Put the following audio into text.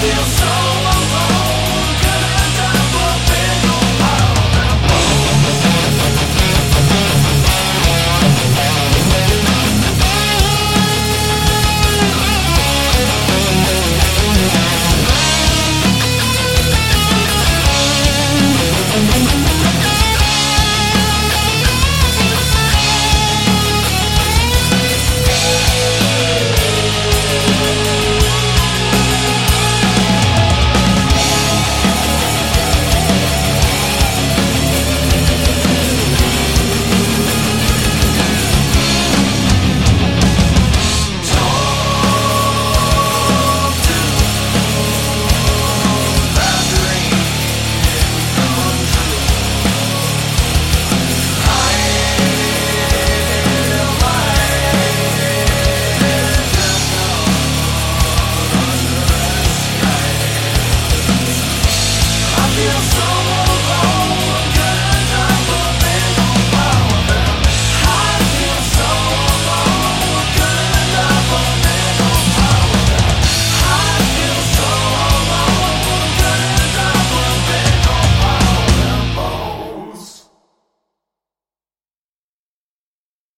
Deus, so alone.